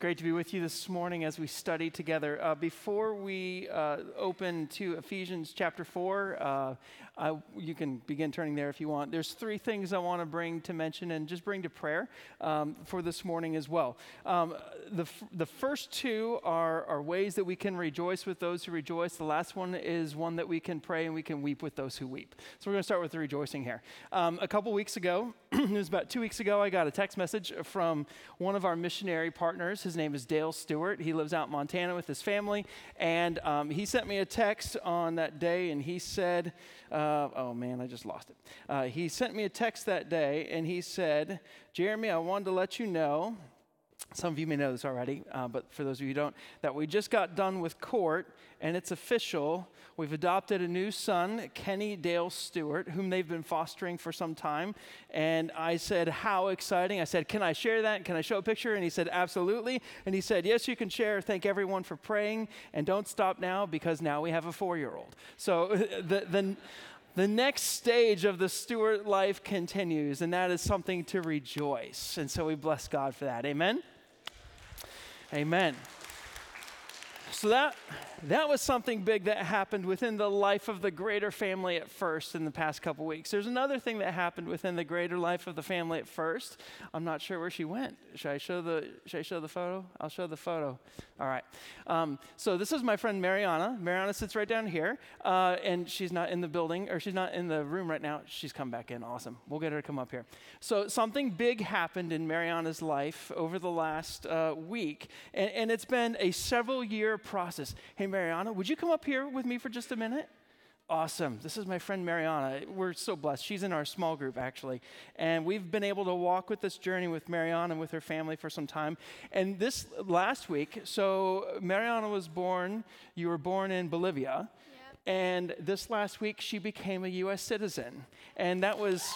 Great to be with you this morning as we study together. Uh, before we uh, open to Ephesians chapter 4, uh, I, you can begin turning there if you want. There's three things I want to bring to mention and just bring to prayer um, for this morning as well. Um, the, f- the first two are, are ways that we can rejoice with those who rejoice. The last one is one that we can pray and we can weep with those who weep. So we're going to start with the rejoicing here. Um, a couple weeks ago, it was about two weeks ago, I got a text message from one of our missionary partners. His name is Dale Stewart. He lives out in Montana with his family. And um, he sent me a text on that day and he said, uh, oh man, I just lost it. Uh, he sent me a text that day and he said, Jeremy, I wanted to let you know some of you may know this already, uh, but for those of you who don't, that we just got done with court and it's official. We've adopted a new son, Kenny Dale Stewart, whom they've been fostering for some time. And I said, How exciting. I said, Can I share that? Can I show a picture? And he said, Absolutely. And he said, Yes, you can share. Thank everyone for praying. And don't stop now because now we have a four year old. So the, the, the next stage of the Stewart life continues, and that is something to rejoice. And so we bless God for that. Amen. Amen. So that that was something big that happened within the life of the greater family at first in the past couple weeks. There's another thing that happened within the greater life of the family at first. I'm not sure where she went. Should I show the Should I show the photo? I'll show the photo. All right. Um, so this is my friend Mariana. Mariana sits right down here, uh, and she's not in the building or she's not in the room right now. She's come back in. Awesome. We'll get her to come up here. So something big happened in Mariana's life over the last uh, week, and, and it's been a several year process. Hey, Mariana, would you come up here with me for just a minute? Awesome. This is my friend Mariana. We're so blessed. She's in our small group, actually. And we've been able to walk with this journey with Mariana and with her family for some time. And this last week, so Mariana was born, you were born in Bolivia. Yep. And this last week, she became a U.S. citizen. And that was.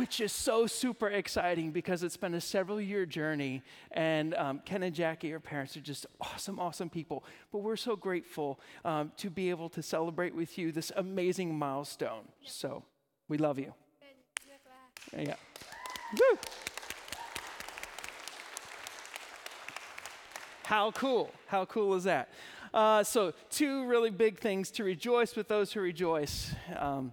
Which is so super exciting because it's been a several year journey. And um, Ken and Jackie, your parents, are just awesome, awesome people. But we're so grateful um, to be able to celebrate with you this amazing milestone. So we love you. Yeah. Woo! How cool. How cool is that? Uh, so, two really big things to rejoice with those who rejoice. Um,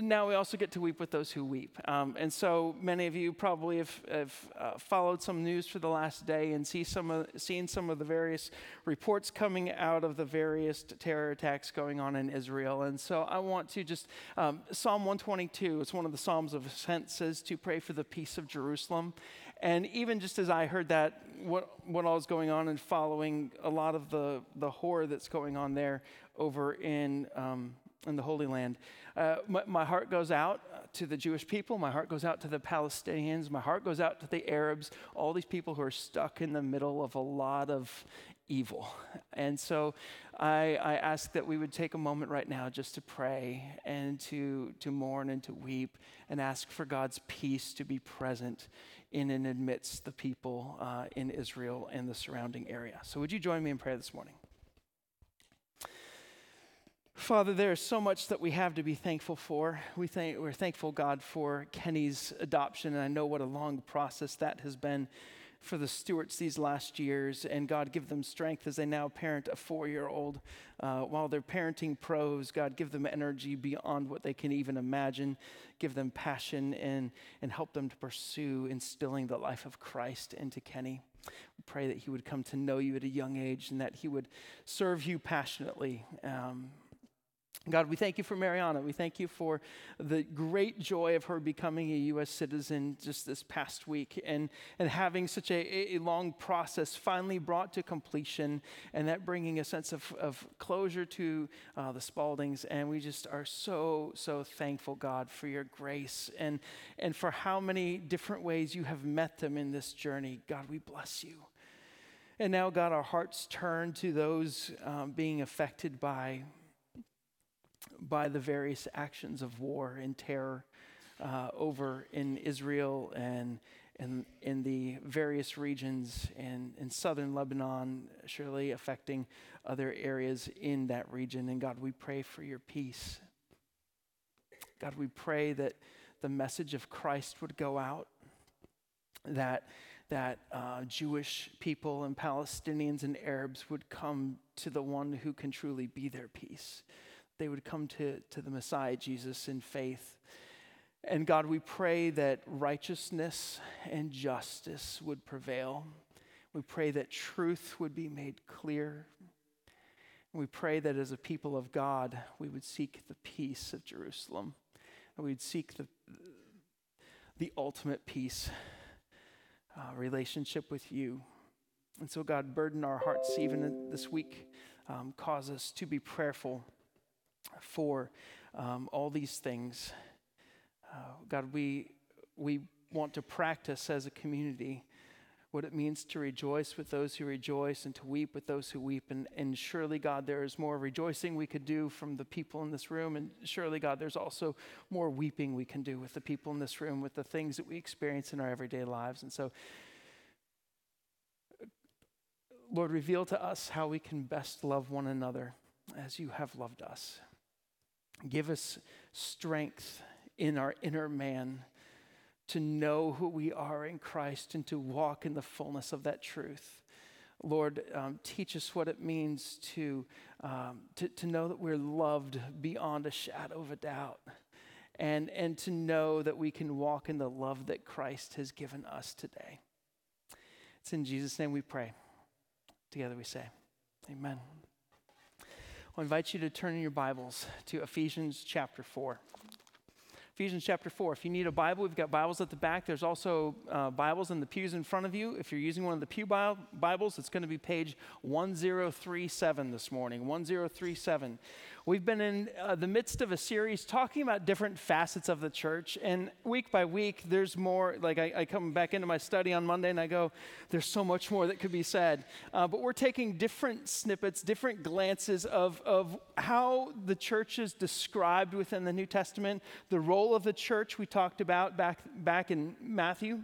now we also get to weep with those who weep. Um, and so many of you probably have, have uh, followed some news for the last day and see some of, seen some of the various reports coming out of the various terror attacks going on in Israel. And so I want to just, um, Psalm 122, it's one of the Psalms of Ascent, says to pray for the peace of Jerusalem. And even just as I heard that, what, what all is going on and following a lot of the, the horror that's going on there over in, um, in the Holy Land, uh, my, my, heart goes out to the Jewish people. My heart goes out to the Palestinians. My heart goes out to the Arabs, all these people who are stuck in the middle of a lot of evil. And so I, I ask that we would take a moment right now just to pray and to, to mourn and to weep and ask for God's peace to be present in and amidst the people uh, in Israel and the surrounding area. So, would you join me in prayer this morning? Father, there is so much that we have to be thankful for. We thank, we're thankful, God, for Kenny's adoption, and I know what a long process that has been for the Stewarts these last years. And God, give them strength as they now parent a four year old. Uh, while they're parenting pros, God, give them energy beyond what they can even imagine. Give them passion and, and help them to pursue instilling the life of Christ into Kenny. We pray that he would come to know you at a young age and that he would serve you passionately. Um, God, we thank you for Mariana. We thank you for the great joy of her becoming a U.S. citizen just this past week and, and having such a, a long process finally brought to completion and that bringing a sense of, of closure to uh, the Spaldings. And we just are so, so thankful, God, for your grace and, and for how many different ways you have met them in this journey. God, we bless you. And now, God, our hearts turn to those um, being affected by by the various actions of war and terror uh, over in Israel and in, the various regions and in southern Lebanon, surely affecting other areas in that region. And God, we pray for your peace. God, we pray that the message of Christ would go out, that, that uh, Jewish people and Palestinians and Arabs would come to the one who can truly be their peace they would come to, to the Messiah, Jesus, in faith. And God, we pray that righteousness and justice would prevail. We pray that truth would be made clear. We pray that as a people of God, we would seek the peace of Jerusalem. And we'd seek the, the ultimate peace, uh, relationship with you. And so, God, burden our hearts even this week. Um, cause us to be prayerful for um, all these things. Uh, God, we, we want to practice as a community what it means to rejoice with those who rejoice and to weep with those who weep. And, and surely, God, there is more rejoicing we could do from the people in this room. And surely, God, there's also more weeping we can do with the people in this room, with the things that we experience in our everyday lives. And so, Lord, reveal to us how we can best love one another as you have loved us. Give us strength in our inner man to know who we are in Christ and to walk in the fullness of that truth. Lord, um, teach us what it means to, um, to, to know that we're loved beyond a shadow of a doubt and, and to know that we can walk in the love that Christ has given us today. It's in Jesus' name we pray. Together we say, Amen. I invite you to turn in your Bibles to Ephesians chapter 4. Ephesians chapter 4. If you need a Bible, we've got Bibles at the back. There's also uh, Bibles in the pews in front of you. If you're using one of the Pew Bibles, it's going to be page 1037 this morning. 1037. We've been in uh, the midst of a series talking about different facets of the church. And week by week, there's more. Like, I, I come back into my study on Monday and I go, there's so much more that could be said. Uh, but we're taking different snippets, different glances of, of how the church is described within the New Testament, the role of the church we talked about back, back in Matthew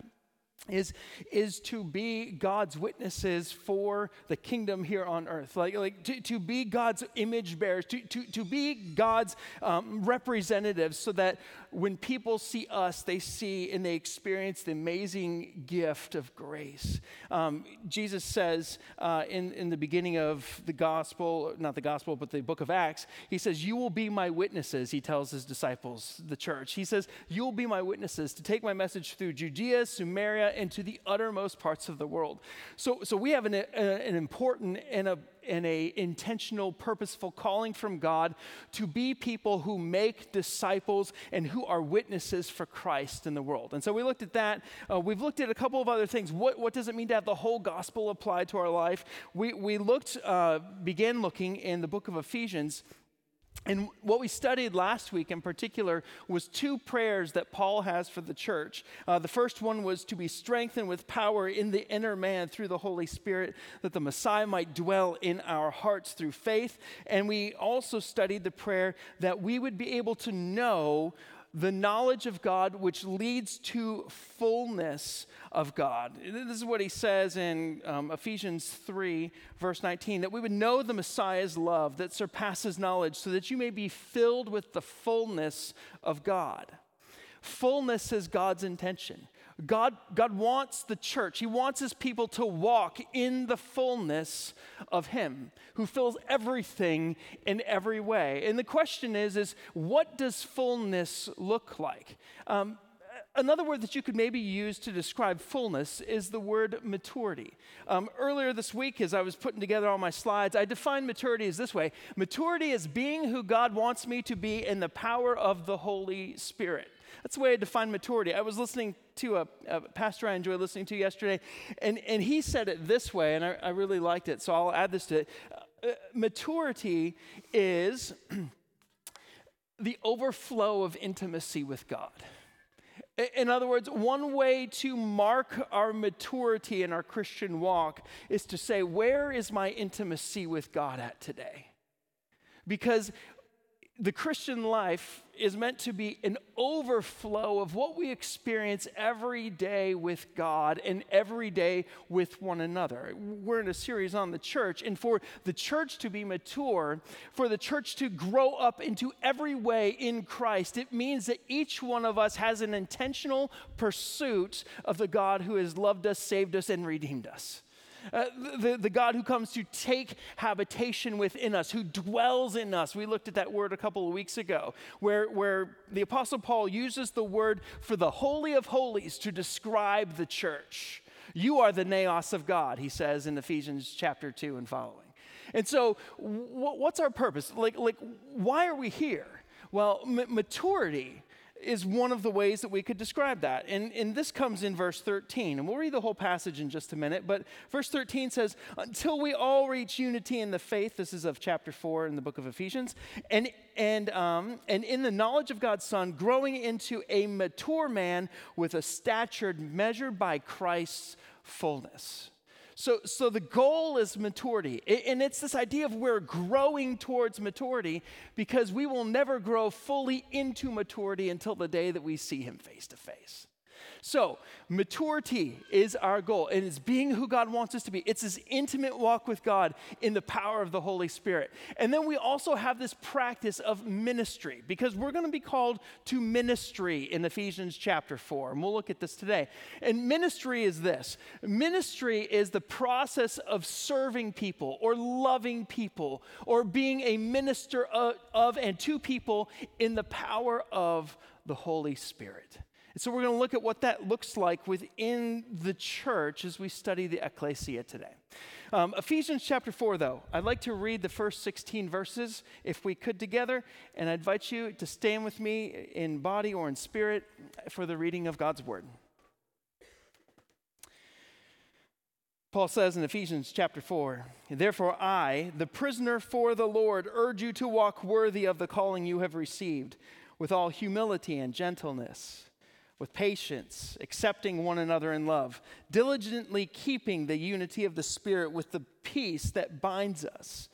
is, is to be God's witnesses for the kingdom here on earth. Like, like to, to be God's image bearers, to, to, to be God's um, representatives so that when people see us, they see and they experience the amazing gift of grace. Um, Jesus says uh, in, in the beginning of the gospel, not the gospel, but the book of Acts, he says, You will be my witnesses, he tells his disciples, the church. He says, You will be my witnesses to take my message through Judea, Samaria, and to the uttermost parts of the world. So, so we have an, a, an important and a and a intentional, purposeful calling from God to be people who make disciples and who are witnesses for Christ in the world. And so we looked at that. Uh, we've looked at a couple of other things. What, what does it mean to have the whole gospel applied to our life? We, we looked, uh, began looking in the book of Ephesians and what we studied last week in particular was two prayers that Paul has for the church. Uh, the first one was to be strengthened with power in the inner man through the Holy Spirit, that the Messiah might dwell in our hearts through faith. And we also studied the prayer that we would be able to know the knowledge of God which leads to fullness of God. This is what he says in um, Ephesians 3, verse 19 that we would know the Messiah's love that surpasses knowledge, so that you may be filled with the fullness of God. Fullness is God's intention. God, God wants the church, He wants His people to walk in the fullness of Him, who fills everything in every way. And the question is, is what does fullness look like? Um, another word that you could maybe use to describe fullness is the word maturity. Um, earlier this week, as I was putting together all my slides, I defined maturity as this way Maturity is being who God wants me to be in the power of the Holy Spirit. That's the way I define maturity. I was listening to a, a, pastor I enjoyed listening to yesterday, and, and he said it this way, and I, I really liked it, so I'll add this to it. Uh, maturity is the overflow of intimacy with God. In other words, one way to mark our maturity in our Christian walk is to say, Where is my intimacy with God at today? Because the Christian life is meant to be an overflow of what we experience every day with God and every day with one another. We're in a series on the church, and for the church to be mature, for the church to grow up into every way in Christ, it means that each one of us has an intentional pursuit of the God who has loved us, saved us, and redeemed us. Uh, the, the God who comes to take habitation within us, who dwells in us. We looked at that word a couple of weeks ago, where, where the Apostle Paul uses the word for the Holy of Holies to describe the church. You are the naos of God, he says in Ephesians chapter 2 and following. And so, what's our purpose? Like, like why are we here? Well, m- maturity is one of the ways that we could describe that. And, and this comes in verse 13. And we'll read the whole passage in just a minute. But verse 13 says, Until we all reach unity in the faith, this is of chapter 4 in the book of Ephesians, and, and, um, and in the knowledge of God's Son, growing into a mature man with a stature measured by Christ's fullness. So, so the goal is maturity. And it's this idea of we're growing towards maturity because we will never grow fully into maturity until the day that we see him face to face. So, maturity is our goal, and it's being who God wants us to be. It's this intimate walk with God in the power of the Holy Spirit. And then we also have this practice of ministry, because we're going to be called to ministry in Ephesians chapter 4. And we'll look at this today. And ministry is this ministry is the process of serving people, or loving people, or being a minister of, of and to people in the power of the Holy Spirit. And so we're going to look at what that looks like within the church as we study the Ekklesia today. Um, Ephesians chapter 4, though, I'd like to read the first 16 verses, if we could, together. And I invite you to stand with me in body or in spirit for the reading of God's word. Paul says in Ephesians chapter 4, Therefore I, the prisoner for the Lord, urge you to walk worthy of the calling you have received, with all humility and gentleness with patience, accepting one another in love, diligently keeping the unity of the Spirit with the peace that binds us.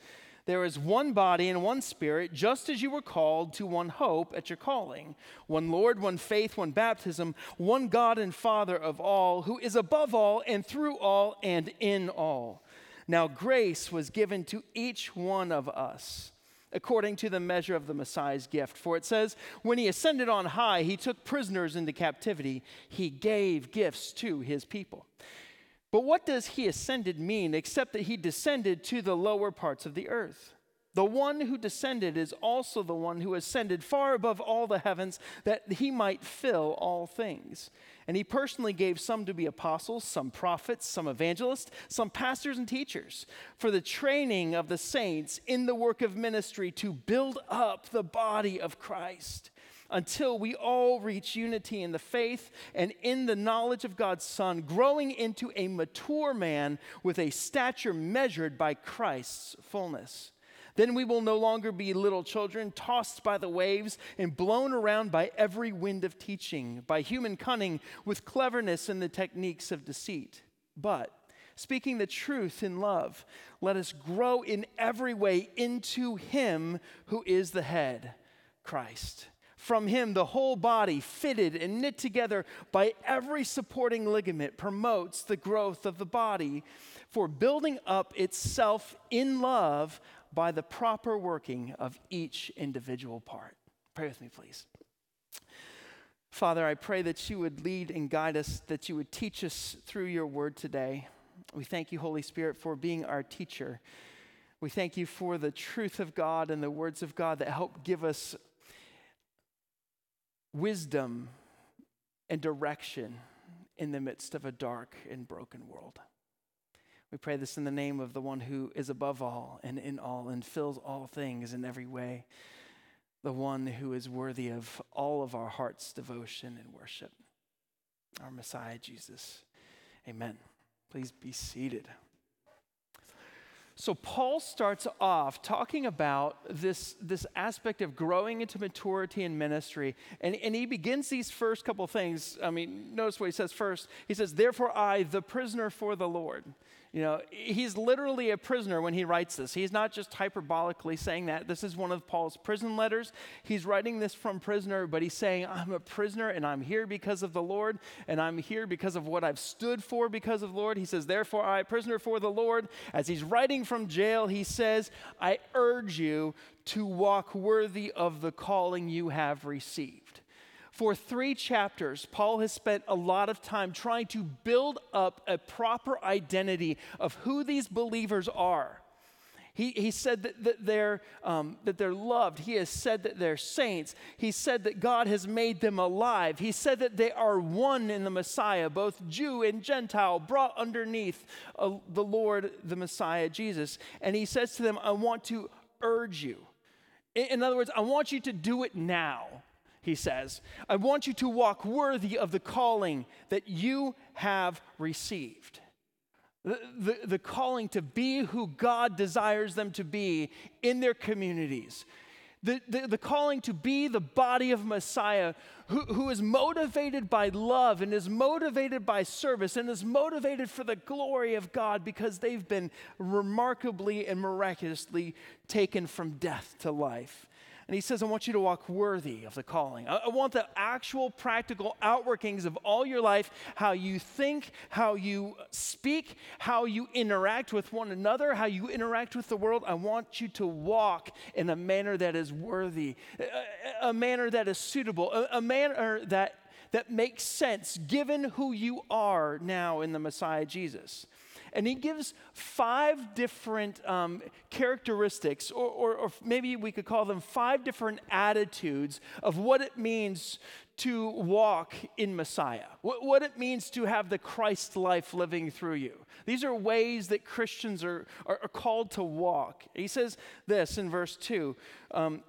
There is one body and one Spirit, just as you were called to one hope at your calling one Lord, one faith, one baptism, one God and Father of all, who is above all and through all and in all. Now, grace was given to each one of us according to the measure of the Messiah's gift. For it says, When he ascended on high, he took prisoners into captivity, he gave gifts to his people. But what does he ascended mean except that he descended to the lower parts of the earth? The one who descended is also the one who ascended far above all the heavens that he might fill all things. And he personally gave some to be apostles, some prophets, some evangelists, some pastors and teachers for the training of the saints in the work of ministry to build up the body of Christ until we all reach unity in the faith and in the knowledge of God's Son, growing into a mature man with a stature measured by Christ's fullness. Then we will no longer be little children, tossed by the waves and blown around by every wind of teaching, by human cunning, with cleverness and the techniques of deceit. But speaking the truth in love, let us grow in every way into Him who is the head, Christ. From him, the whole body, fitted and knit together by every supporting ligament, promotes the growth of the body for building up itself in love by the proper working of each individual part. Pray with me, please. Father, I pray that you would lead and guide us, that you would teach us through your word today. We thank you, Holy Spirit, for being our teacher. We thank you for the truth of God and the words of God that help give us wisdom and direction in the midst of a dark and broken world. We pray this in the name of the one who is above all and in all and fills all things in every way, the one who is worthy of all of our heart's devotion and worship, our Messiah, Jesus. Amen. Please be seated. So, Paul starts off talking about this, this aspect of growing into maturity in ministry. And, and he begins these first couple things. I mean, notice what he says first. He says, Therefore, I, the prisoner for the Lord. You know, he's literally a prisoner when he writes this. He's not just hyperbolically saying that. This is one of Paul's prison letters. He's writing this from prisoner, but he's saying, I'm a prisoner and I'm here because of the Lord, and I'm here because of what I've stood for because of the Lord. He says, Therefore, I, prisoner for the Lord. As he's writing from jail, he says, I urge you to walk worthy of the calling you have received. For three chapters, Paul has spent a lot of time trying to build up a proper identity of who these believers are. He, he said that, that, they're, um, that they're loved. He has said that they're saints. He said that God has made them alive. He said that they are one in the Messiah, both Jew and Gentile, brought underneath uh, the Lord, the Messiah, Jesus. And he says to them, I want to urge you. In, in other words, I want you to do it now he says. I want you to walk worthy of the calling that you have received. The, the, the, calling to be who God desires them to be in their communities. The, the, the calling to be the body of Messiah who, who is motivated by love and is motivated by service and is motivated for the glory of God because they've been remarkably and miraculously taken from death to life. And he says, I want you to walk worthy of the calling. I, want the actual practical outworkings of all your life how you think, how you speak, how you interact with one another, how you interact with the world. I want you to walk in a manner that is worthy, a, a manner that is suitable, a, a manner that, that makes sense given who you are now in the Messiah Jesus and he gives five different um, characteristics, or, or, or maybe we could call them five different attitudes of what it means to walk in Messiah, what, it means to have the Christ life living through you. These are ways that Christians are, are, are called to walk. He says this in verse 2 um,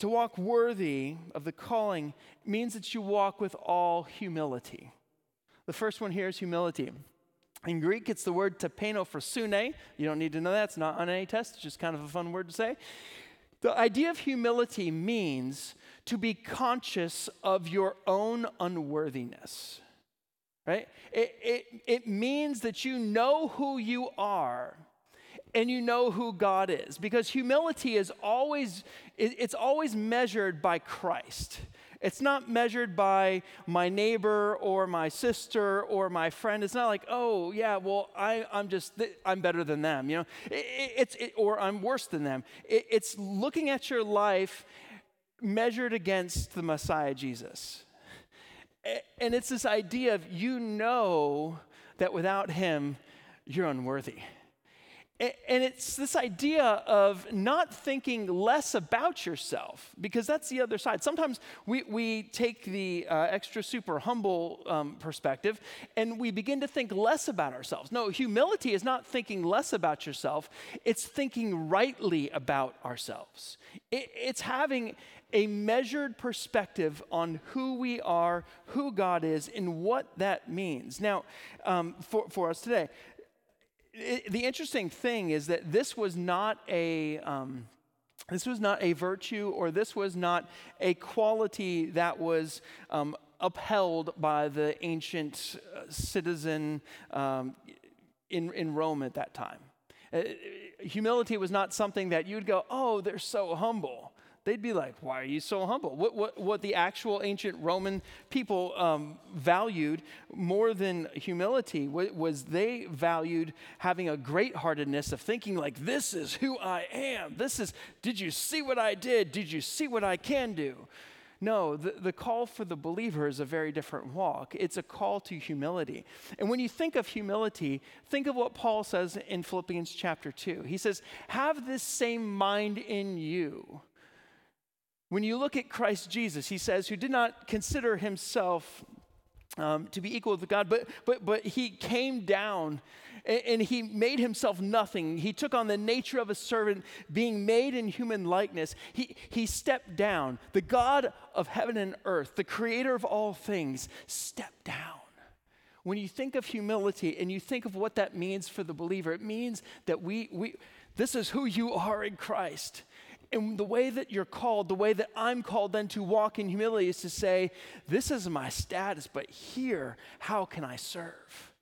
To walk worthy of the calling means that you walk with all humility. The first one here is humility. In Greek, it's the word tapeno You don't need to know that. It's not on any test. It's just kind of a fun word to say. The idea of humility means to be conscious of your own unworthiness, right? It, it, it means that you know who you are and you know who God is because humility is always, it, it's always measured by Christ. It's not measured by my neighbor or my sister or my friend. It's not like, oh, yeah, well, I, am just, I'm better than them, you know? It, it's, it, or I'm worse than them. It, it's looking at your life measured against the Messiah Jesus. And it's this idea of you know that without him, you're unworthy. And it's this idea of not thinking less about yourself, because that's the other side. Sometimes we, we take the uh, extra super humble um, perspective and we begin to think less about ourselves. No, humility is not thinking less about yourself, it's thinking rightly about ourselves. It, it's having a measured perspective on who we are, who God is, and what that means. Now, um, for, for us today, it, the interesting thing is that this was not a. Um, this was not a virtue or this was not a quality that was um, upheld by the ancient uh, citizen um, in, in Rome at that time. Uh, humility was not something that you'd go, oh, they're so humble they'd be like, Why are you so humble? What, what, what the actual ancient Roman people um, valued more than humility was they valued having a great heartedness of thinking, like, This is who I am. This is, did you see what I did? Did you see what I can do? No, the, the call for the believer is a very different walk. It's a call to humility. And when you think of humility, think of what Paul says in Philippians chapter 2. He says, Have this same mind in you when you look at Christ Jesus, he says, who did not consider himself um, to be equal with God, but, but, but he came down and, and, he made himself nothing. He took on the nature of a servant, being made in human likeness. He, he stepped down. The God of heaven and earth, the creator of all things, stepped down. When you think of humility and you think of what that means for the believer, it means that we, we this is who you are in Christ. And the way that you're called, the way that I'm called then to walk in humility is to say, This is my status, but here, how can I serve?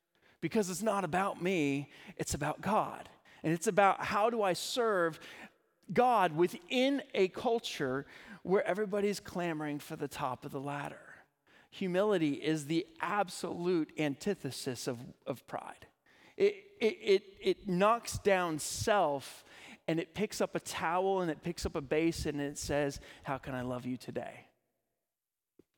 Because it's not about me, it's about God. And it's about how do I serve God within a culture where everybody's clamoring for the top of the ladder. Humility is the absolute antithesis of, of pride. It, it, it, it knocks down self and it picks up a towel and it picks up a basin and it says, How can I love you today?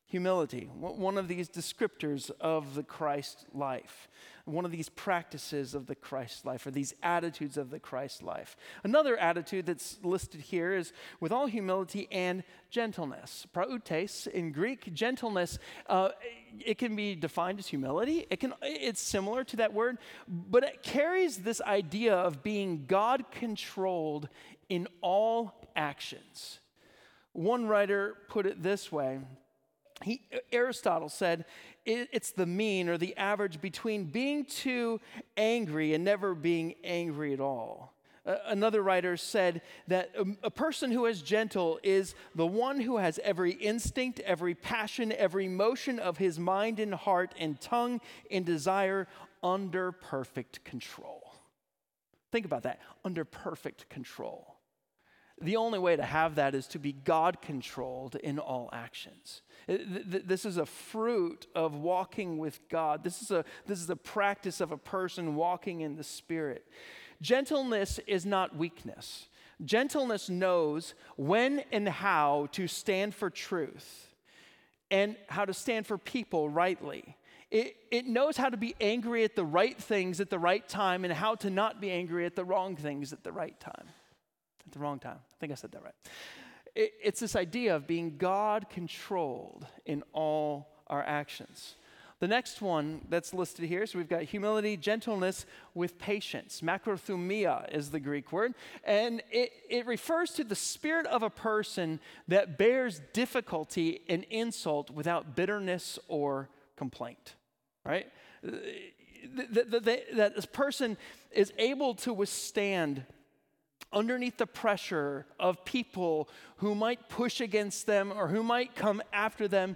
Humility, one of these descriptors of the Christ life, one of these practices of the Christ life, or these attitudes of the Christ life. Another attitude that's listed here is with all humility and gentleness. Prautes in Greek, gentleness, uh, it can be defined as humility. It can, it's similar to that word, but it carries this idea of being God controlled in all actions. One writer put it this way he, Aristotle said it, it's the mean or the average between being too angry and never being angry at all. Another writer said that a person who is gentle is the one who has every instinct, every passion, every motion of his mind and heart and tongue and desire under perfect control. Think about that under perfect control. The only way to have that is to be God controlled in all actions. Uh, this is a fruit of walking with God. This is, a, this is a practice of a person walking in the Spirit. Gentleness is not weakness. Gentleness knows when and how to stand for truth and how to stand for people rightly. It, it knows how to be angry at the right things at the right time and how to not be angry at the wrong things at the right time. At the wrong time. I think I said that right it, it's this idea of being God controlled in all our actions. The next one that's listed here, so we've got humility, gentleness with patience. Macrothumia is the Greek word, and it, it refers to the spirit of a person that bears difficulty and insult without bitterness or complaint, right? Uh, that this person is able to withstand underneath the pressure of people who might push against them or who might come after them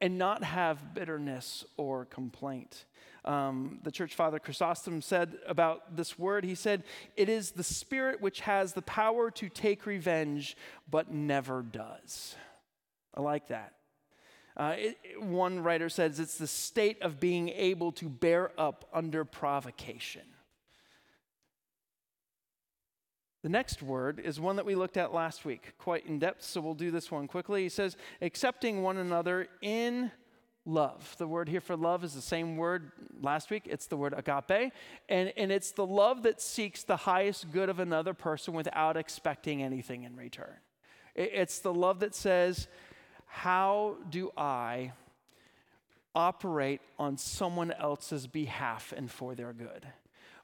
and not have bitterness or complaint. Um, the church father Chrysostom said about this word, he said, It is the spirit which has the power to take revenge, but never does. I like that. Uh, it, one writer says it's the state of being able to bear up under provocation. The next word is one that we looked at last week, quite in depth, so we'll do this one quickly. He says, accepting one another in love. The word here for love is the same word last week. It's the word agape. And, and it's the love that seeks the highest good of another person without expecting anything in return. It, it's the love that says, How do I operate on someone else's behalf and for their good?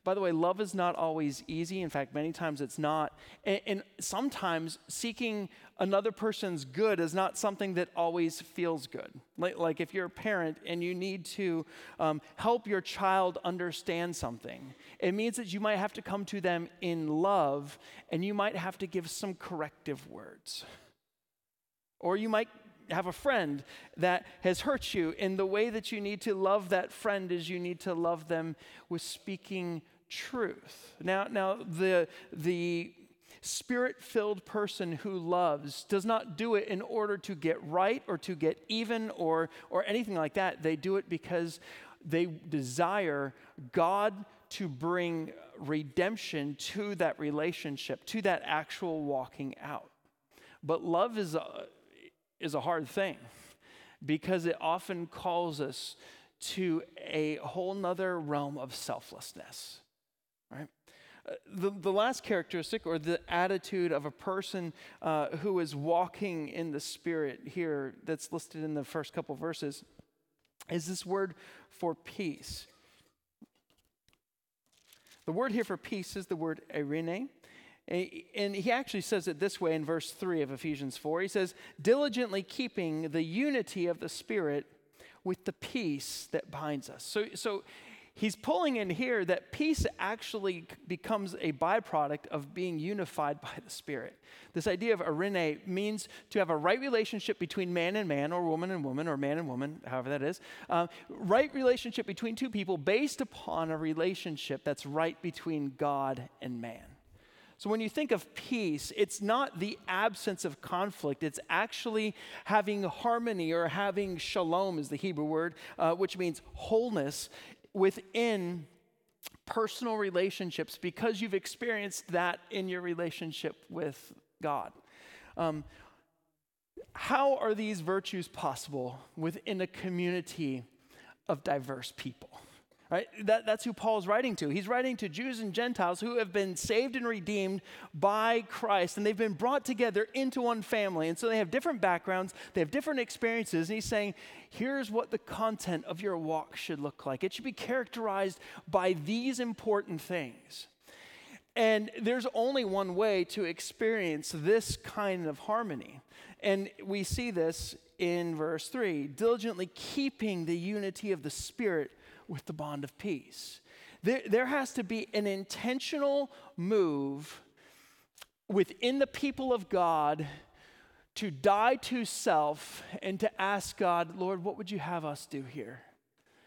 By the way, love is not always easy. In fact, many times it's not. And, and, sometimes seeking another person's good is not something that always feels good. Like, like if you're a parent and you need to um, help your child understand something, it means that you might have to come to them in love and you might have to give some corrective words. Or you might have a friend that has hurt you, and the way that you need to love that friend is you need to love them with speaking truth. Now, now the, the spirit filled person who loves does not do it in order to get right or to get even or, or anything like that. They do it because they desire God to bring redemption to that relationship, to that actual walking out. But love is a, is a hard thing because it often calls us to a whole nother realm of selflessness right? Uh, the, the last characteristic or the attitude of a person uh, who is walking in the Spirit here, that's listed in the first couple verses, is this word for peace. The word here for peace is the word eirene. And he actually says it this way in verse 3 of Ephesians 4. He says, diligently keeping the unity of the Spirit with the peace that binds us. So, so he's pulling in here that peace actually becomes a byproduct of being unified by the Spirit. This idea of eirene means to have a right relationship between man and man, or woman and woman, or man and woman, however that is. Uh, right relationship between two people based upon a relationship that's right between God and man. So when you think of peace, it's not the absence of conflict, it's actually having harmony or having shalom, is the Hebrew word, uh, which means wholeness within personal relationships because you've experienced that in your relationship with God. Um, how are these virtues possible within a community of diverse people? Right? That, that's who Paul's writing to. He's writing to Jews and Gentiles who have been saved and redeemed by Christ, and they've been brought together into one family. And so they have different backgrounds, they have different experiences. And he's saying, here's what the content of your walk should look like. It should be characterized by these important things. And there's only one way to experience this kind of harmony. And we see this in verse 3 diligently keeping the unity of the Spirit with the bond of peace. There, there has to be an intentional move within the people of God to die to self and to ask God, Lord, what would you have us do here?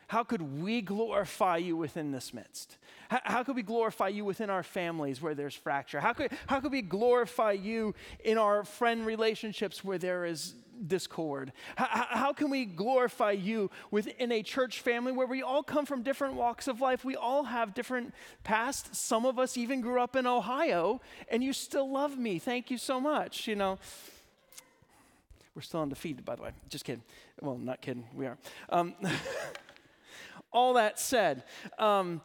How could we glorify you within this midst? How, how, could we glorify you within our families where there's fracture? How could, how could we glorify you in our friend relationships where there is discord? How, how can we glorify you within a church family where we all come from different walks of life? We all have different pasts. Some of us even grew up in Ohio, and you still love me. Thank you so much. You know, we're still undefeated, by the way. Just kidding. Well, not kidding. We are. Um, all that said, um,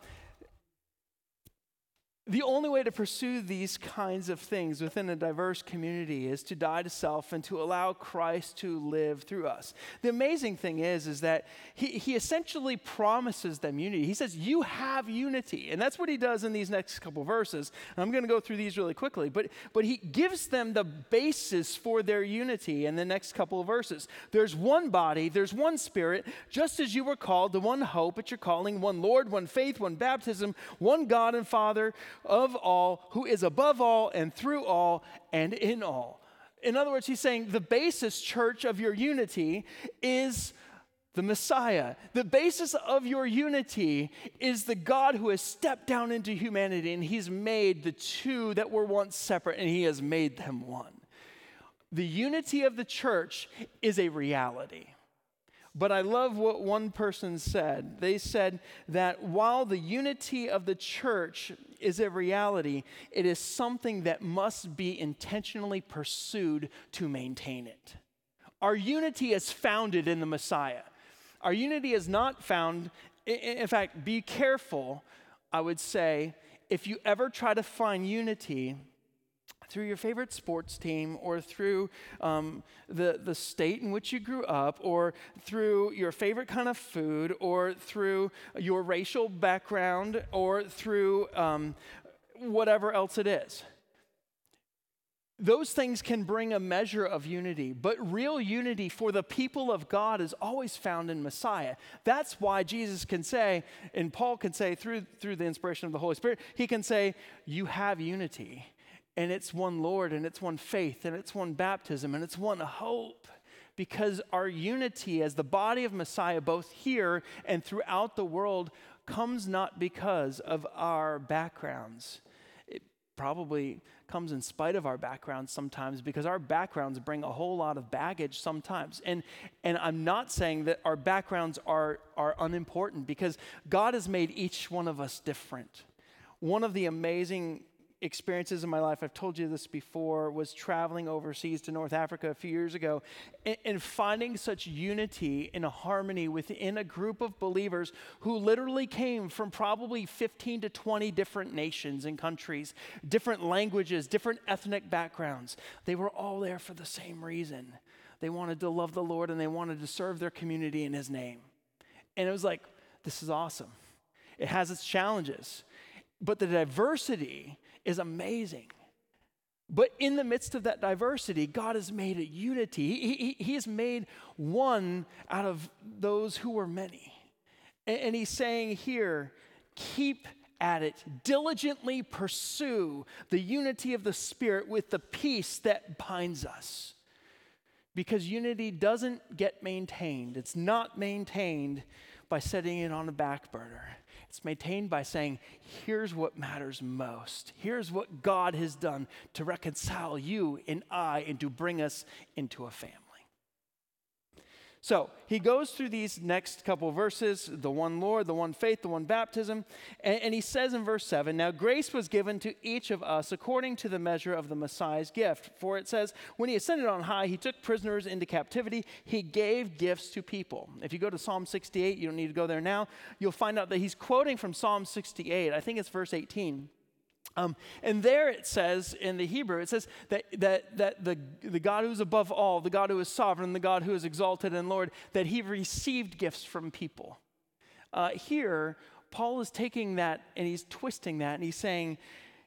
the only way to pursue these kinds of things within a diverse community is to die to self and to allow Christ to live through us. The amazing thing is, is that he, he essentially promises them unity. He says, You have unity. And that's what he does in these next couple verses. And I'm going to go through these really quickly, but, but he gives them the basis for their unity in the next couple of verses. There's one body, there's one spirit, just as you were called to one hope at your calling, one Lord, one faith, one baptism, one God and Father of all, who is above all and through all and in all. In other words, he's saying the basis, church, of your unity is the Messiah. The basis of your unity is the God who has stepped down into humanity and he's made the two that were once separate and he has made them one. The unity of the church is a reality. But I love what one person said. They said that while the unity of the church is a reality, it is something that must be intentionally pursued to maintain it. Our unity is founded in the Messiah. Our unity is not found, in fact, be careful, I would say, if you ever try to find unity through your favorite sports team or through um, the, the state in which you grew up or through your favorite kind of food or through your racial background or through um, whatever else it is. Those things can bring a measure of unity, but real unity for the people of God is always found in Messiah. That's why Jesus can say, and Paul can say through, through the inspiration of the Holy Spirit, he can say, You have unity and it's one Lord, and it's one faith, and it's one baptism, and it's one hope. Because our unity as the body of Messiah, both here and throughout the world, comes not because of our backgrounds. It probably comes in spite of our backgrounds sometimes because our backgrounds bring a whole lot of baggage sometimes. And, and I'm not saying that our backgrounds are, are unimportant because God has made each one of us different. One of the amazing experiences in my life, I've told you this before, was traveling overseas to North Africa a few years ago and, and, finding such unity and harmony within a group of believers who literally came from probably 15 to 20 different nations and countries, different languages, different ethnic backgrounds. They were all there for the same reason. They wanted to love the Lord and they wanted to serve their community in His name. And it was like, this is awesome. It has its challenges, but the diversity is amazing. But in the midst of that diversity, God has made a unity. He, he, he has made one out of those who were many. And, and he's saying here, keep at it, diligently pursue the unity of the Spirit with the peace that binds us. Because unity doesn't get maintained, it's not maintained by setting it on a back burner. It's maintained by saying, here's what matters most. Here's what God has done to reconcile you and I and to bring us into a family. So he goes through these next couple verses the one Lord, the one faith, the one baptism. And, and, he says in verse 7 Now grace was given to each of us according to the measure of the Messiah's gift. For it says, When he ascended on high, he took prisoners into captivity, he gave gifts to people. If you go to Psalm 68, you don't need to go there now, you'll find out that he's quoting from Psalm 68. I think it's verse 18. Um, and there it says in the Hebrew, it says that, that, that the, the God who is above all, the God who is sovereign, the God who is exalted and Lord, that he received gifts from people. Uh, here, Paul is taking that and he's twisting that and he's saying,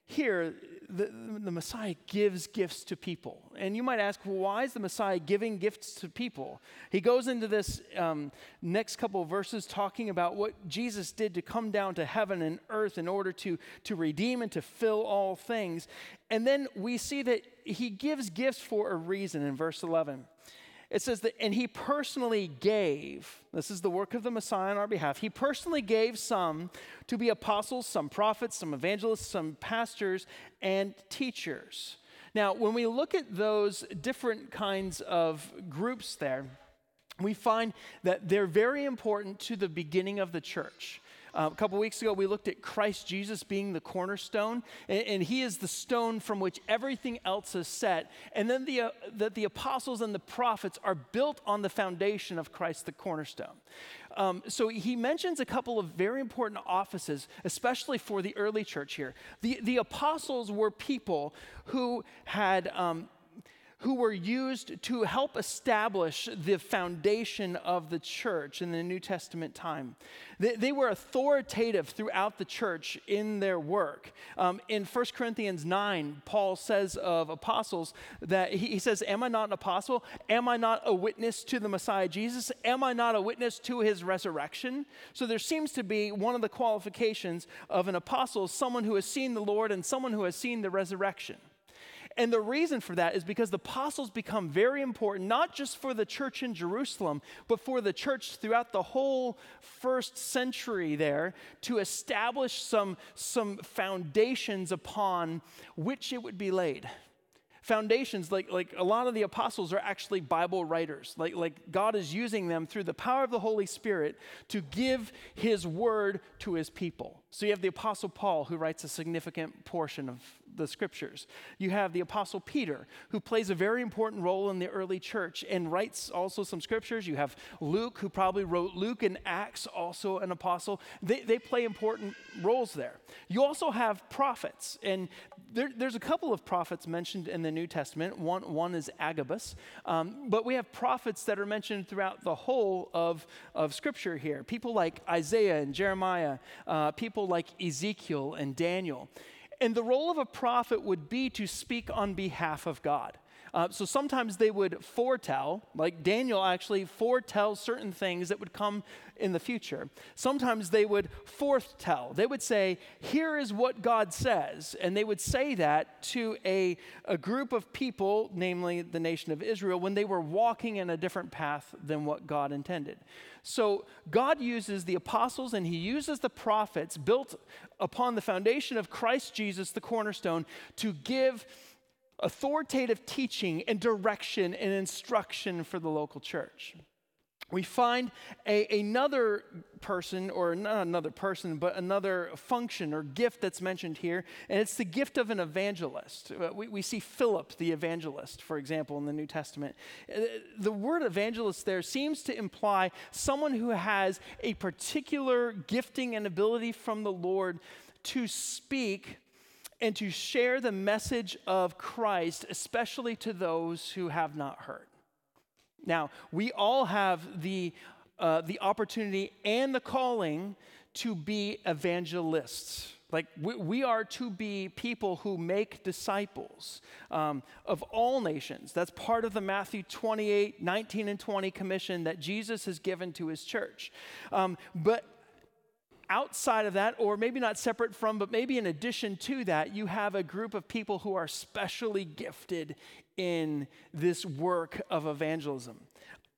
here, the, the Messiah gives gifts to people. And you might ask, well, why is the Messiah giving gifts to people? He goes into this um, next couple of verses talking about what Jesus did to come down to heaven and earth in order to, to redeem and to fill all things. And then we see that he gives gifts for a reason in verse 11 it says that, and he personally gave, this is the work of the Messiah on our behalf, he personally gave some to be apostles, some prophets, some evangelists, some pastors, and teachers. Now, when we look at those different kinds of groups there, we find that they're very important to the beginning of the church. Uh, a couple weeks ago, we looked at Christ Jesus being the cornerstone, and, and, he is the stone from which everything else is set. And then the, uh, that the apostles and the prophets are built on the foundation of Christ, the cornerstone. Um, so he mentions a couple of very important offices, especially for the early church here. The, the apostles were people who had um, who were used to help establish the foundation of the church in the New Testament time. They, they were authoritative throughout the church in their work. Um, in 1 Corinthians 9, Paul says of apostles that he, he says, Am I not an apostle? Am I not a witness to the Messiah Jesus? Am I not a witness to his resurrection? So there seems to be one of the qualifications of an apostle, someone who has seen the Lord and someone who has seen the resurrection. And the reason for that is because the apostles become very important, not just for the church in Jerusalem, but for the church throughout the whole first century there to establish some, some foundations upon which it would be laid. Foundations like, like a lot of the apostles are actually bible writers. Like, like god is using them through the power of the holy spirit to give his word to his people so you have the apostle paul who writes a significant portion of the scriptures. You have the Apostle Peter, who plays a very important role in the early church and writes also some scriptures. You have Luke, who probably wrote Luke and Acts, also an apostle. They, they play important roles there. You also have prophets, and there, there's a couple of prophets mentioned in the New Testament. One, one is Agabus, um, but we have prophets that are mentioned throughout the whole of, of Scripture here. People like Isaiah and Jeremiah, uh, people like Ezekiel and Daniel. And the role of a prophet would be to speak on behalf of God. Uh, so sometimes they would foretell, like Daniel actually foretells certain things that would come in the future. Sometimes they would foretell. They would say, Here is what God says. And they would say that to a, a group of people, namely the nation of Israel, when they were walking in a different path than what God intended. So God uses the apostles and he uses the prophets built upon the foundation of Christ Jesus, the cornerstone, to give authoritative teaching and direction and instruction for the local church. We find a, another person, or not another person, but another function or gift that's mentioned here, and it's the gift of an evangelist. Uh, we, we see Philip, the evangelist, for example, in the New Testament. Uh, the word evangelist there seems to imply someone who has a particular gifting and ability from the Lord to speak and to share the message of Christ, especially to those who have not heard. Now, we all have the uh, the opportunity and the calling to be evangelists. Like, we, we, are to be people who make disciples um, of all nations. That's part of the Matthew 28, 19, and 20 commission that Jesus has given to his church. Um, but outside of that, or maybe not separate from, but maybe in addition to that, you have a group of people who are specially gifted in this work of evangelism.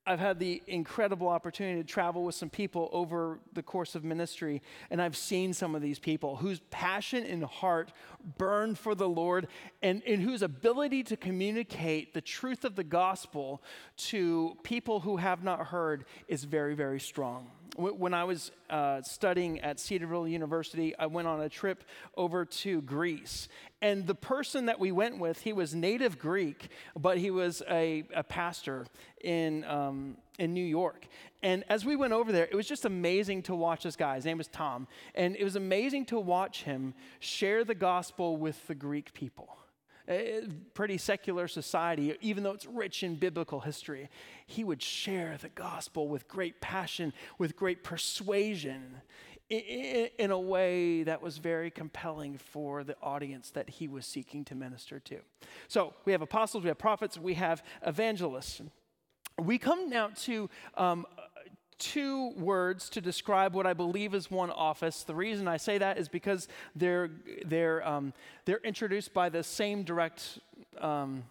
I've had the incredible opportunity to travel with some people over the course of ministry, and I've seen some of these people whose passion and heart burn for the Lord and, and whose ability to communicate the truth of the gospel to people who have not heard is very, very strong. When I was uh, studying at Cedarville University, I went on a trip over to Greece. And the person that we went with, he was native Greek, but he was a, a pastor in, um, in New York. And as we went over there, it was just amazing to watch this guy. His name was Tom. And it was amazing to watch him share the gospel with the Greek people pretty secular society, even though it's rich in biblical history, he would share the gospel with great passion, with great persuasion, in a way that was very compelling for the audience that he was seeking to minister to. So we have apostles, we have prophets, we have evangelists. We come now to um, two words to describe what I believe is one office. The reason I say that is because they're, they're, um, they're introduced by the same direct, um,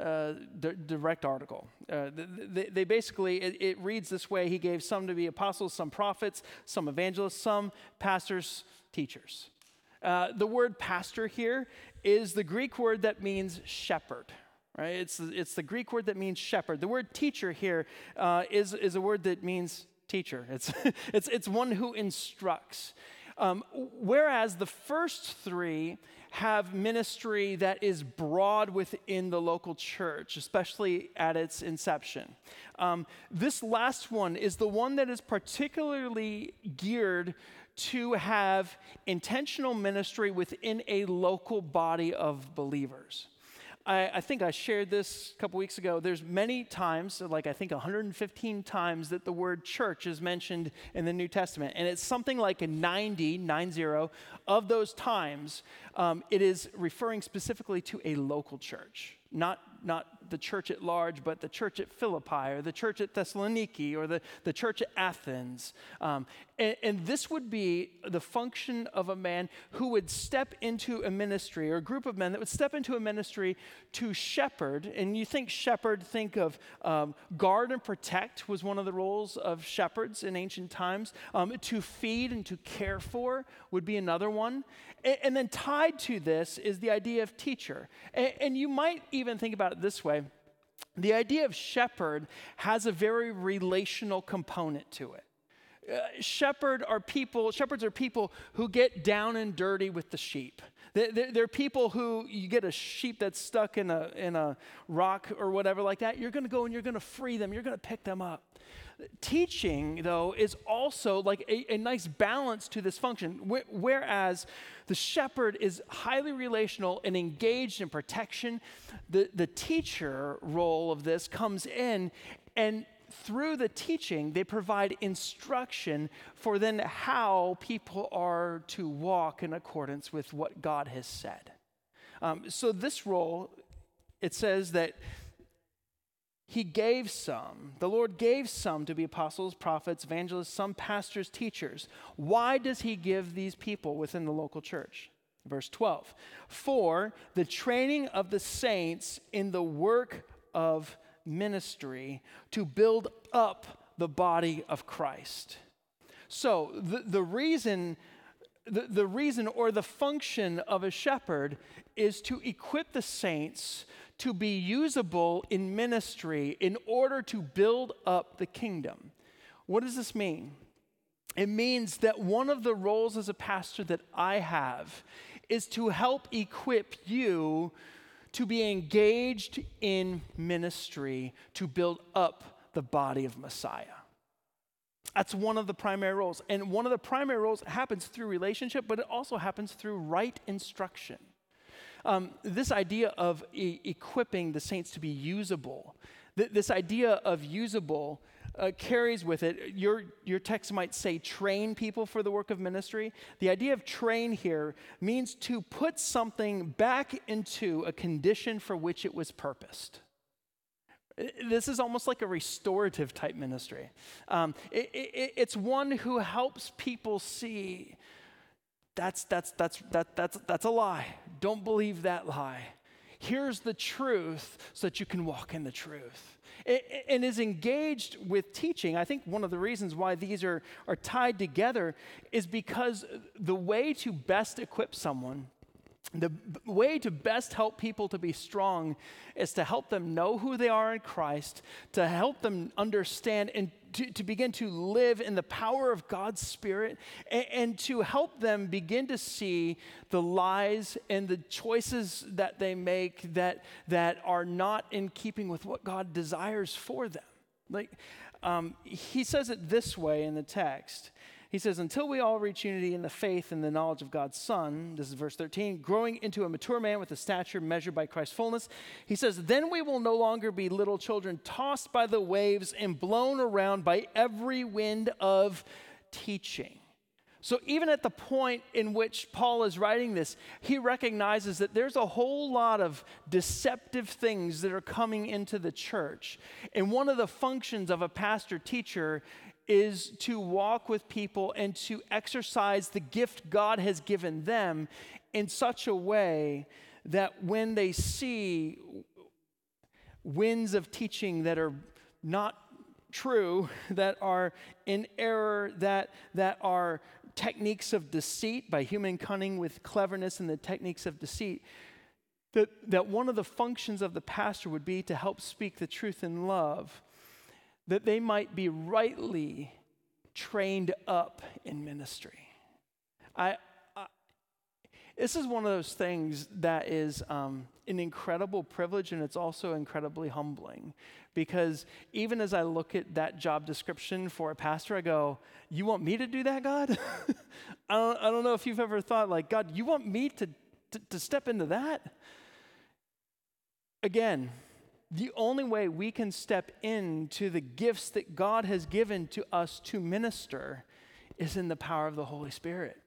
uh, d- direct article. Uh, they, they, basically, it, it reads this way He gave some to be apostles, some prophets, some evangelists, some pastors, teachers. Uh, the word pastor here is the Greek word that means shepherd right? It's, it's the Greek word that means shepherd. The word teacher here uh, is is a word that means teacher. It's, it's, it's one who instructs. Um, whereas the first three have ministry that is broad within the local church, especially at its inception. Um, this last one is the one that is particularly geared to have intentional ministry within a local body of believers. I, I, think I shared this a couple weeks ago. There's many times, like I think 115 times, that the word church is mentioned in the New Testament. And it's something like a 90, 90 of those times, um, it is referring specifically to a local church, not, not the church at large, but the church at Philippi or the church at Thessaloniki or the, the church at Athens. Um, and, and, this would be the function of a man who would step into a ministry or a group of men that would step into a ministry to shepherd. And you think shepherd, think of um, guard and protect was one of the roles of shepherds in ancient times. Um, to feed and to care for would be another one. And, and then tied to this is the idea of teacher. And, and you might even think about it this way the idea of shepherd has a very relational component to it. Uh, shepherd are people, shepherds are people who get down and dirty with the sheep. They're, they're people who, you get a sheep that's stuck in a, in a rock or whatever like that, you're gonna go and you're gonna free them, you're gonna pick them up. Teaching, though, is also like a, a nice balance to this function. Wh- whereas the shepherd is highly relational and engaged in protection, the, the teacher role of this comes in and through the teaching, they provide instruction for then how people are to walk in accordance with what God has said. Um, so, this role, it says that he gave some. The Lord gave some to be apostles, prophets, evangelists, some pastors, teachers. Why does he give these people within the local church? Verse 12. For the training of the saints in the work of ministry to build up the body of Christ. So the, the reason the, the reason or the function of a shepherd is to equip the saints to be usable in ministry in order to build up the kingdom. What does this mean? It means that one of the roles as a pastor that I have is to help equip you to be engaged in ministry to build up the body of Messiah. That's one of the primary roles. And one of the primary roles happens through relationship, but it also happens through right instruction. Um, this idea of e- equipping the saints to be usable, th- this idea of usable, uh, carries with it, your, your text might say train people for the work of ministry. The idea of train here means to put something back into a condition for which it was purposed. This is almost like a restorative type ministry. Um, it, it, it's one who helps people see that's, that's, that's, that, that's, that's a lie. Don't believe that lie. Here's the truth so that you can walk in the truth and is engaged with teaching. I think one of the reasons why these are, are tied together is because the way to best equip someone the way to best help people to be strong is to help them know who they are in Christ, to help them understand and to, to begin to live in the power of God's Spirit, and, and to help them begin to see the lies and the choices that they make that, that are not in keeping with what God desires for them. Like, um, he says it this way in the text. He says, Until we all reach unity in the faith and the knowledge of God's Son, this is verse 13, growing into a mature man with a stature measured by Christ's fullness, he says, Then we will no longer be little children tossed by the waves and blown around by every wind of teaching. So, even at the point in which Paul is writing this, he recognizes that there's a whole lot of deceptive things that are coming into the church. And one of the functions of a pastor teacher is to walk with people and to exercise the gift God has given them in such a way that when they see winds of teaching that are not true, that are in error, that, that are techniques of deceit by human cunning with cleverness and the techniques of deceit, that, that one of the functions of the pastor would be to help speak the truth in love that they might be rightly trained up in ministry. I, I this is one of those things that is um, an incredible privilege and it's also incredibly humbling because even as I look at that job description for a pastor, I go, You want me to do that, God? I, don't, I don't know if you've ever thought, like, God, you want me to, to, to step into that? Again, the only way we can step into the gifts that God has given to us to minister is in the power of the Holy Spirit.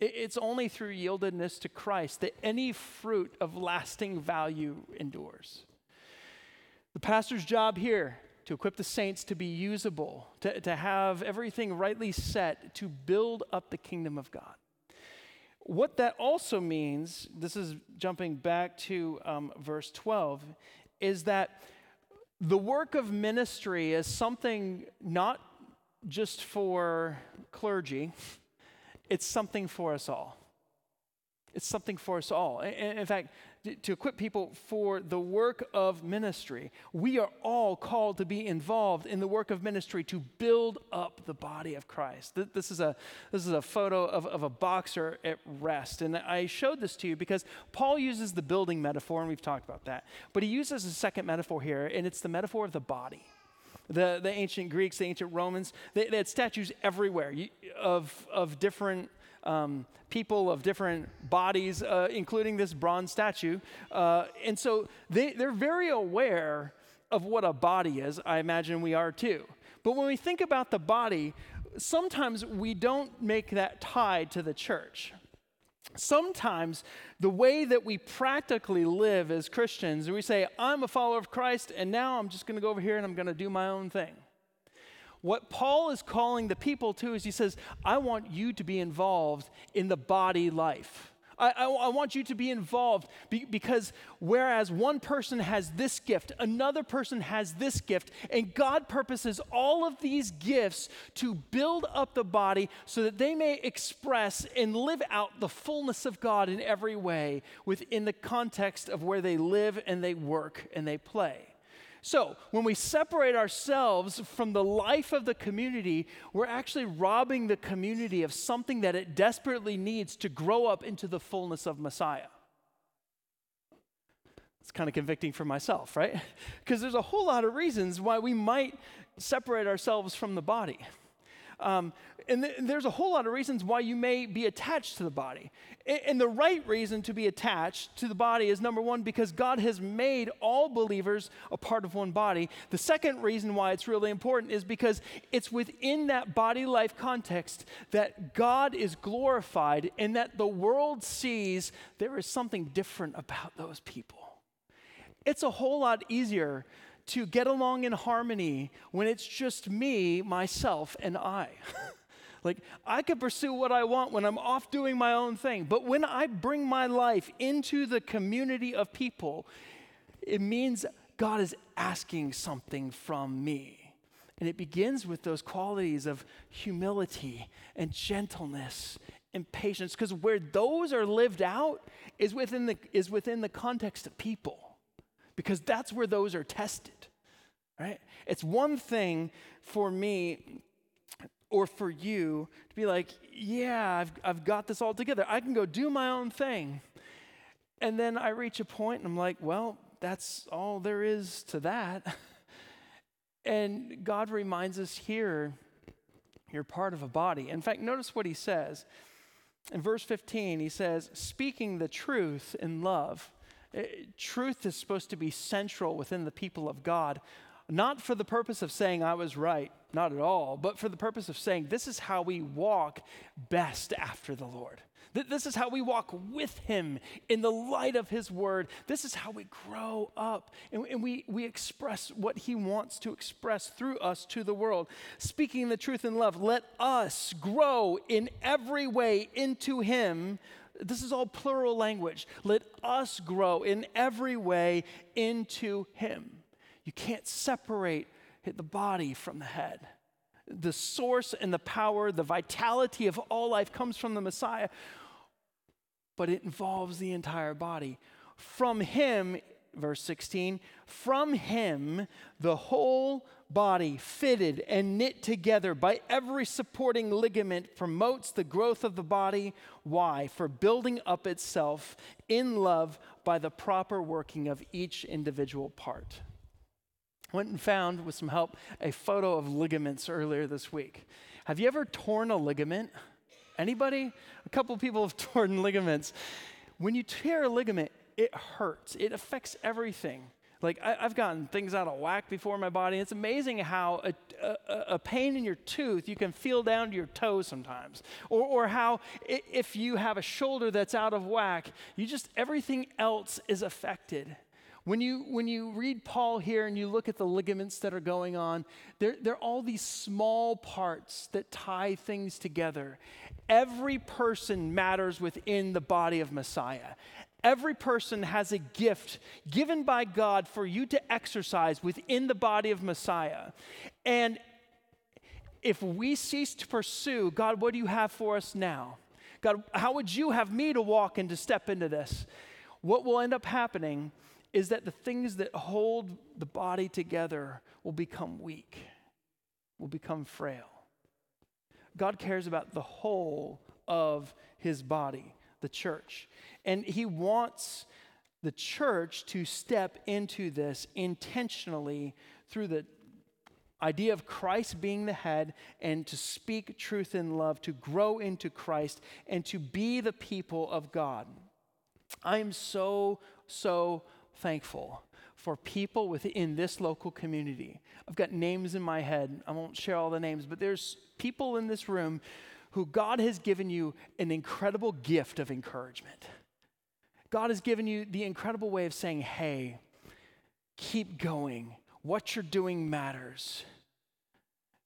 It's only through yieldedness to Christ that any fruit of lasting value endures. The pastor's job here to equip the saints to be usable, to, to have everything rightly set, to build up the kingdom of God. What that also means, this is jumping back to um, verse 12, is that the work of ministry is something not just for clergy, it's something for us all. It's something for us all. In fact, to equip people for the work of ministry. We are all called to be involved in the work of ministry to build up the body of Christ. This is a, this is a photo of, of a boxer at rest. And I showed this to you because Paul uses the building metaphor, and we've talked about that. But he uses a second metaphor here, and it's the metaphor of the body. The, the ancient Greeks, the ancient Romans, they, they had statues everywhere of, of different um, people of different bodies, uh, including this bronze statue. Uh, and so they, they're very aware of what a body is. I imagine we are too. But when we think about the body, sometimes we don't make that tied to the church. Sometimes the way that we practically live as Christians, we say, I'm a follower of Christ, and now I'm just going to go over here and I'm going to do my own thing. What Paul is calling the people to is he says, I want you to be involved in the body life. I, I, I, want you to be involved be, because whereas one person has this gift, another person has this gift, and God purposes all of these gifts to build up the body so that they may express and live out the fullness of God in every way within the context of where they live and they work and they play. So, when we separate ourselves from the life of the community, we're actually robbing the community of something that it desperately needs to grow up into the fullness of Messiah. It's kind of convicting for myself, right? Because there's a whole lot of reasons why we might separate ourselves from the body. Um, and, th- there's a whole lot of reasons why you may be attached to the body. And, and the right reason to be attached to the body is number one, because God has made all believers a part of one body. The second reason why it's really important is because it's within that body life context that God is glorified and that the world sees there is something different about those people. It's a whole lot easier to get along in harmony when it's just me, myself, and I. like, I can pursue what I want when I'm off doing my own thing. But when I bring my life into the community of people, it means God is asking something from me. And it begins with those qualities of humility and gentleness and patience, because where those are lived out is within the, is within the context of people because that's where those are tested, right? It's one thing for me or for you to be like, yeah, I've, I've got this all together. I can go do my own thing. And then I reach a point and I'm like, well, that's all there is to that. and God reminds us here, you're part of a body. In fact, notice what he says. In verse 15, he says, speaking the truth in love Uh, truth is supposed to be central within the people of God, not for the purpose of saying I was right, not at all, but for the purpose of saying this is how we walk best after the Lord. This is how we walk with Him in the light of His Word. This is how we grow up and, and, we, we express what He wants to express through us to the world. Speaking the truth in love, let us grow in every way into Him this is all plural language. Let us grow in every way into Him. You can't separate the body from the head. The source and the power, the vitality of all life comes from the Messiah, but it involves the entire body. From Him, verse 16, from Him, the whole body, fitted and knit together by every supporting ligament, promotes the growth of the body. Why? For building up itself in love by the proper working of each individual part. Went and found, with some help, a photo of ligaments earlier this week. Have you ever torn a ligament? Anybody? A couple people have torn ligaments. When you tear a ligament, it hurts. It affects everything. Like, I, have gotten things out of whack before my body. It's amazing how a, a, a, pain in your tooth you can feel down to your toes sometimes. Or, or how if you have a shoulder that's out of whack, you just, everything else is affected. When you, when you read Paul here and you look at the ligaments that are going on, they're, they're all these small parts that tie things together. Every person matters within the body of Messiah. Every person has a gift given by God for you to exercise within the body of Messiah. And if we cease to pursue, God, what do you have for us now? God, how would you have me to walk and to step into this? What will end up happening is that the things that hold the body together will become weak, will become frail. God cares about the whole of his body, the church. And he wants the church to step into this intentionally through the idea of Christ being the head and to speak truth in love, to grow into Christ, and to be the people of God. I am so, so thankful for people within this local community. I've got names in my head. I won't share all the names, but there's people in this room who God has given you an incredible gift of encouragement. God has given you the incredible way of saying, hey, keep going. What you're doing matters.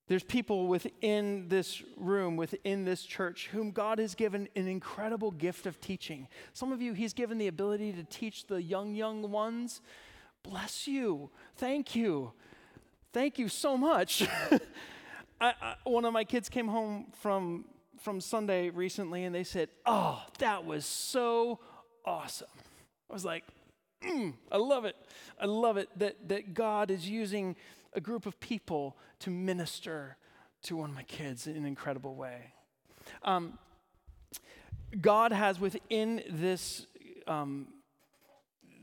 There's people within this room, within this church, whom God has given an incredible gift of teaching. Some of you, He's given the ability to teach the young, young ones. Bless you. Thank you. Thank you so much. I, I, one of my kids came home from, from Sunday recently and they said, Oh, that was so awesome. I was like, mm, I love it. I love it that, that God is using a group of people to minister to one of my kids in an incredible way. Um, God has within this, um,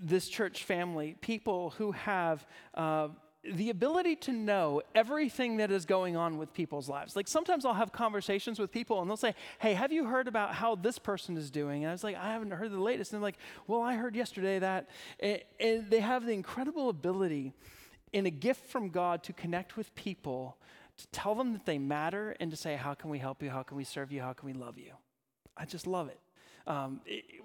this church family people who have uh, the ability to know everything that is going on with people's lives. Like sometimes I'll have conversations with people and they'll say, Hey, have you heard about how this person is doing? And I was like, I haven't heard the latest. And they're like, Well, I heard yesterday that. And, and they have the incredible ability in a gift from God to connect with people, to tell them that they matter, and to say, How can we help you? How can we serve you? How can we love you? I just love it. Um,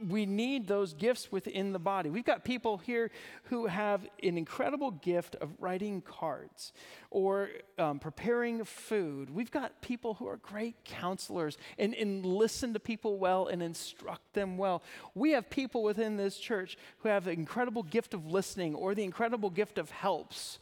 we need those gifts within the body. We've got people here who have an incredible gift of writing cards or um, preparing food. We've got people who are great counselors and, and listen to people well and instruct them well. We have people within this church who have the incredible gift of listening or the incredible gift of helps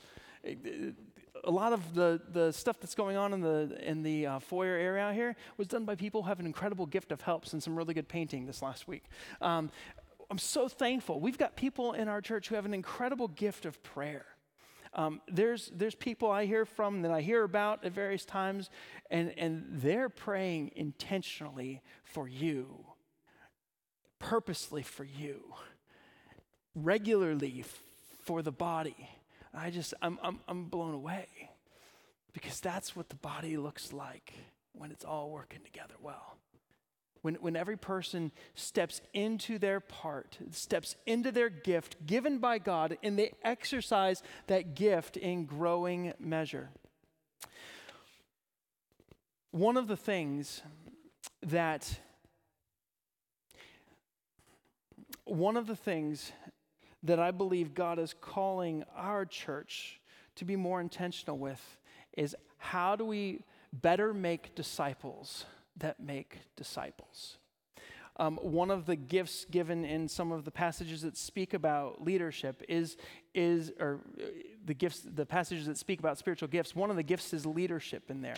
a lot of the, the stuff that's going on in the, in the uh, foyer area out here was done by people who have an incredible gift of helps and some really good painting this last week. Um, I'm so thankful. We've got people in our church who have an incredible gift of prayer. Um, there's, there's people I hear from that I hear about at various times, and, and they're praying intentionally for you, purposely for you, regularly for the body. I just, I'm, I'm, I'm blown away because that's what the body looks like when it's all working together well. When, when every person steps into their part, steps into their gift given by God, and they exercise that gift in growing measure. One of the things that one of the things that I believe God is calling our church to be more intentional with is how do we better make disciples that make disciples? Um, one of the gifts given in some of the passages that speak about leadership is is or uh, the gifts the passages that speak about spiritual gifts one of the gifts is leadership in there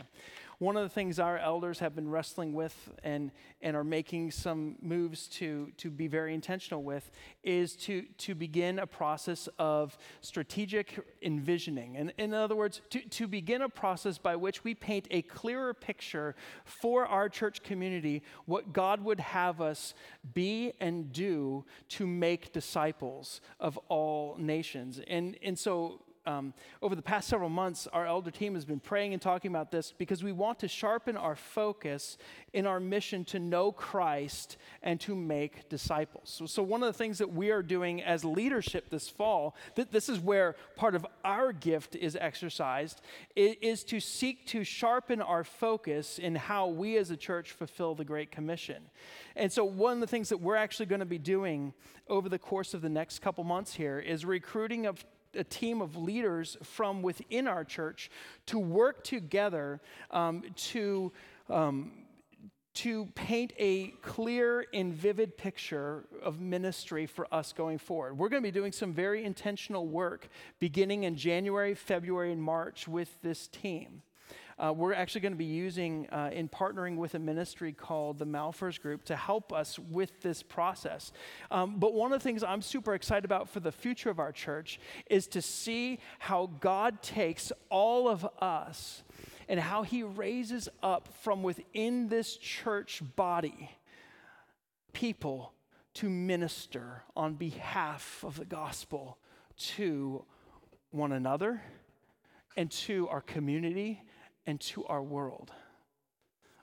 one of the things our elders have been wrestling with and, and are making some moves to, to be very intentional with is to, to begin a process of strategic envisioning. And in other words, to, to begin a process by which we paint a clearer picture for our church community what God would have us be and do to make disciples of all nations. And, and so um, over the past several months, our elder team has been praying and talking about this because we want to sharpen our focus in our mission to know Christ and to make disciples. So, so one of the things that we are doing as leadership this fall, th- this is where part of our gift is exercised, is, is to seek to sharpen our focus in how we as a church fulfill the Great Commission. And so, one of the things that we're actually going to be doing over the course of the next couple months here is recruiting of a team of leaders from within our church to work together um, to. Um, to paint a clear and vivid picture of ministry for us going forward. We're going to be doing some very intentional work beginning in January, February, and March with this team uh, we're actually going to be using uh, in partnering with a ministry called the Malphurs Group to help us with this process. Um, but one of the things I'm super excited about for the future of our church is to see how God takes all of us and how he raises up from within this church body people to minister on behalf of the gospel to one another and to our community and to our world.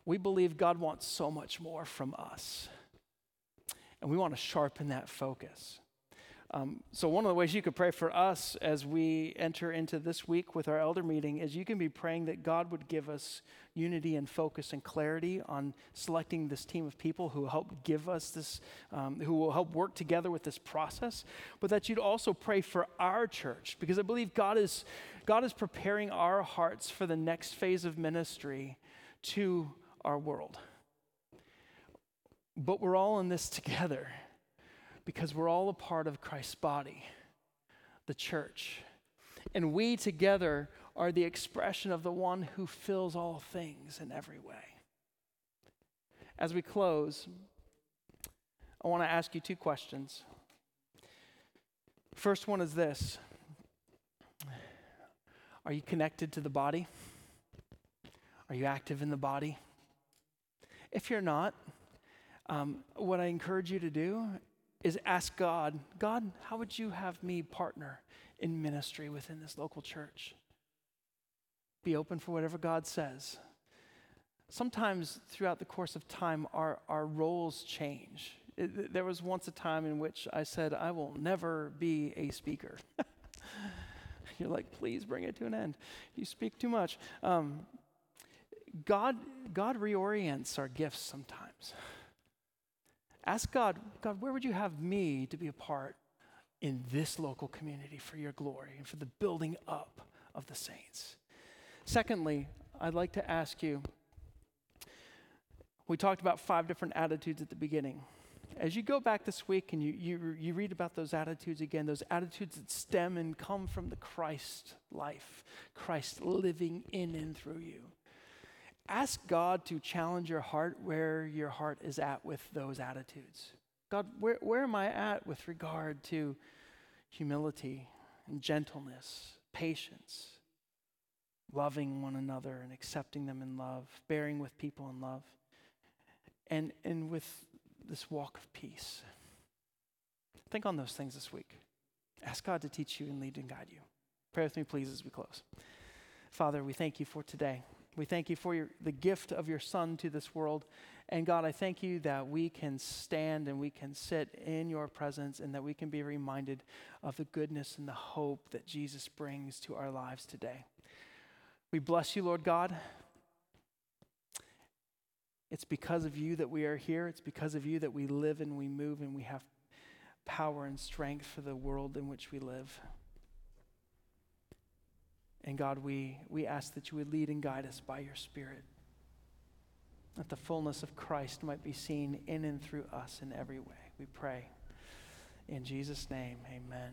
We believe God wants so much more from us, and we want to sharpen that focus. Um, so, one of the ways you could pray for us as we enter into this week with our elder meeting is you can be praying that God would give us unity and focus and clarity on selecting this team of people who help give us this, um, who will help work together with this process, but that you'd also pray for our church because I believe God is, God is preparing our hearts for the next phase of ministry to our world. But we're all in this together because we're all a part of Christ's body, the church. And we together are the expression of the one who fills all things in every way. As we close, I want to ask you two questions. First one is this Are you connected to the body? Are you active in the body? If you're not, um, what I encourage you to do is ask God, God, how would you have me partner in ministry within this local church. Be open for whatever God says. Sometimes throughout the course of time, our, our roles change. It, there was once a time in which I said, I will never be a speaker. You're like, please bring it to an end. You speak too much. Um, God, God reorients our gifts sometimes. Ask God, God, where would you have me to be a part in this local community for your glory and for the building up of the saints? Secondly, I'd like to ask you we talked about five different attitudes at the beginning. As you go back this week and you, you, you read about those attitudes again, those attitudes that stem and come from the Christ life, Christ living in and through you. Ask God to challenge your heart where your heart is at with those attitudes. God, where, where am I at with regard to humility and gentleness, patience, loving one another and accepting them in love, bearing with people in love, and, and with this walk of peace? Think on those things this week. Ask God to teach you and lead and guide you. Pray with me, please, as we close. Father, we thank you for today. We thank you for your, the gift of your Son to this world. And God, I thank you that we can stand and we can sit in your presence and that we can be reminded of the goodness and the hope that Jesus brings to our lives today. We bless you, Lord God. It's because of you that we are here. It's because of you that we live and we move and we have power and strength for the world in which we live. And God, we, we ask that you would lead and guide us by your Spirit, that the fullness of Christ might be seen in and through us in every way. We pray. In Jesus' name, amen.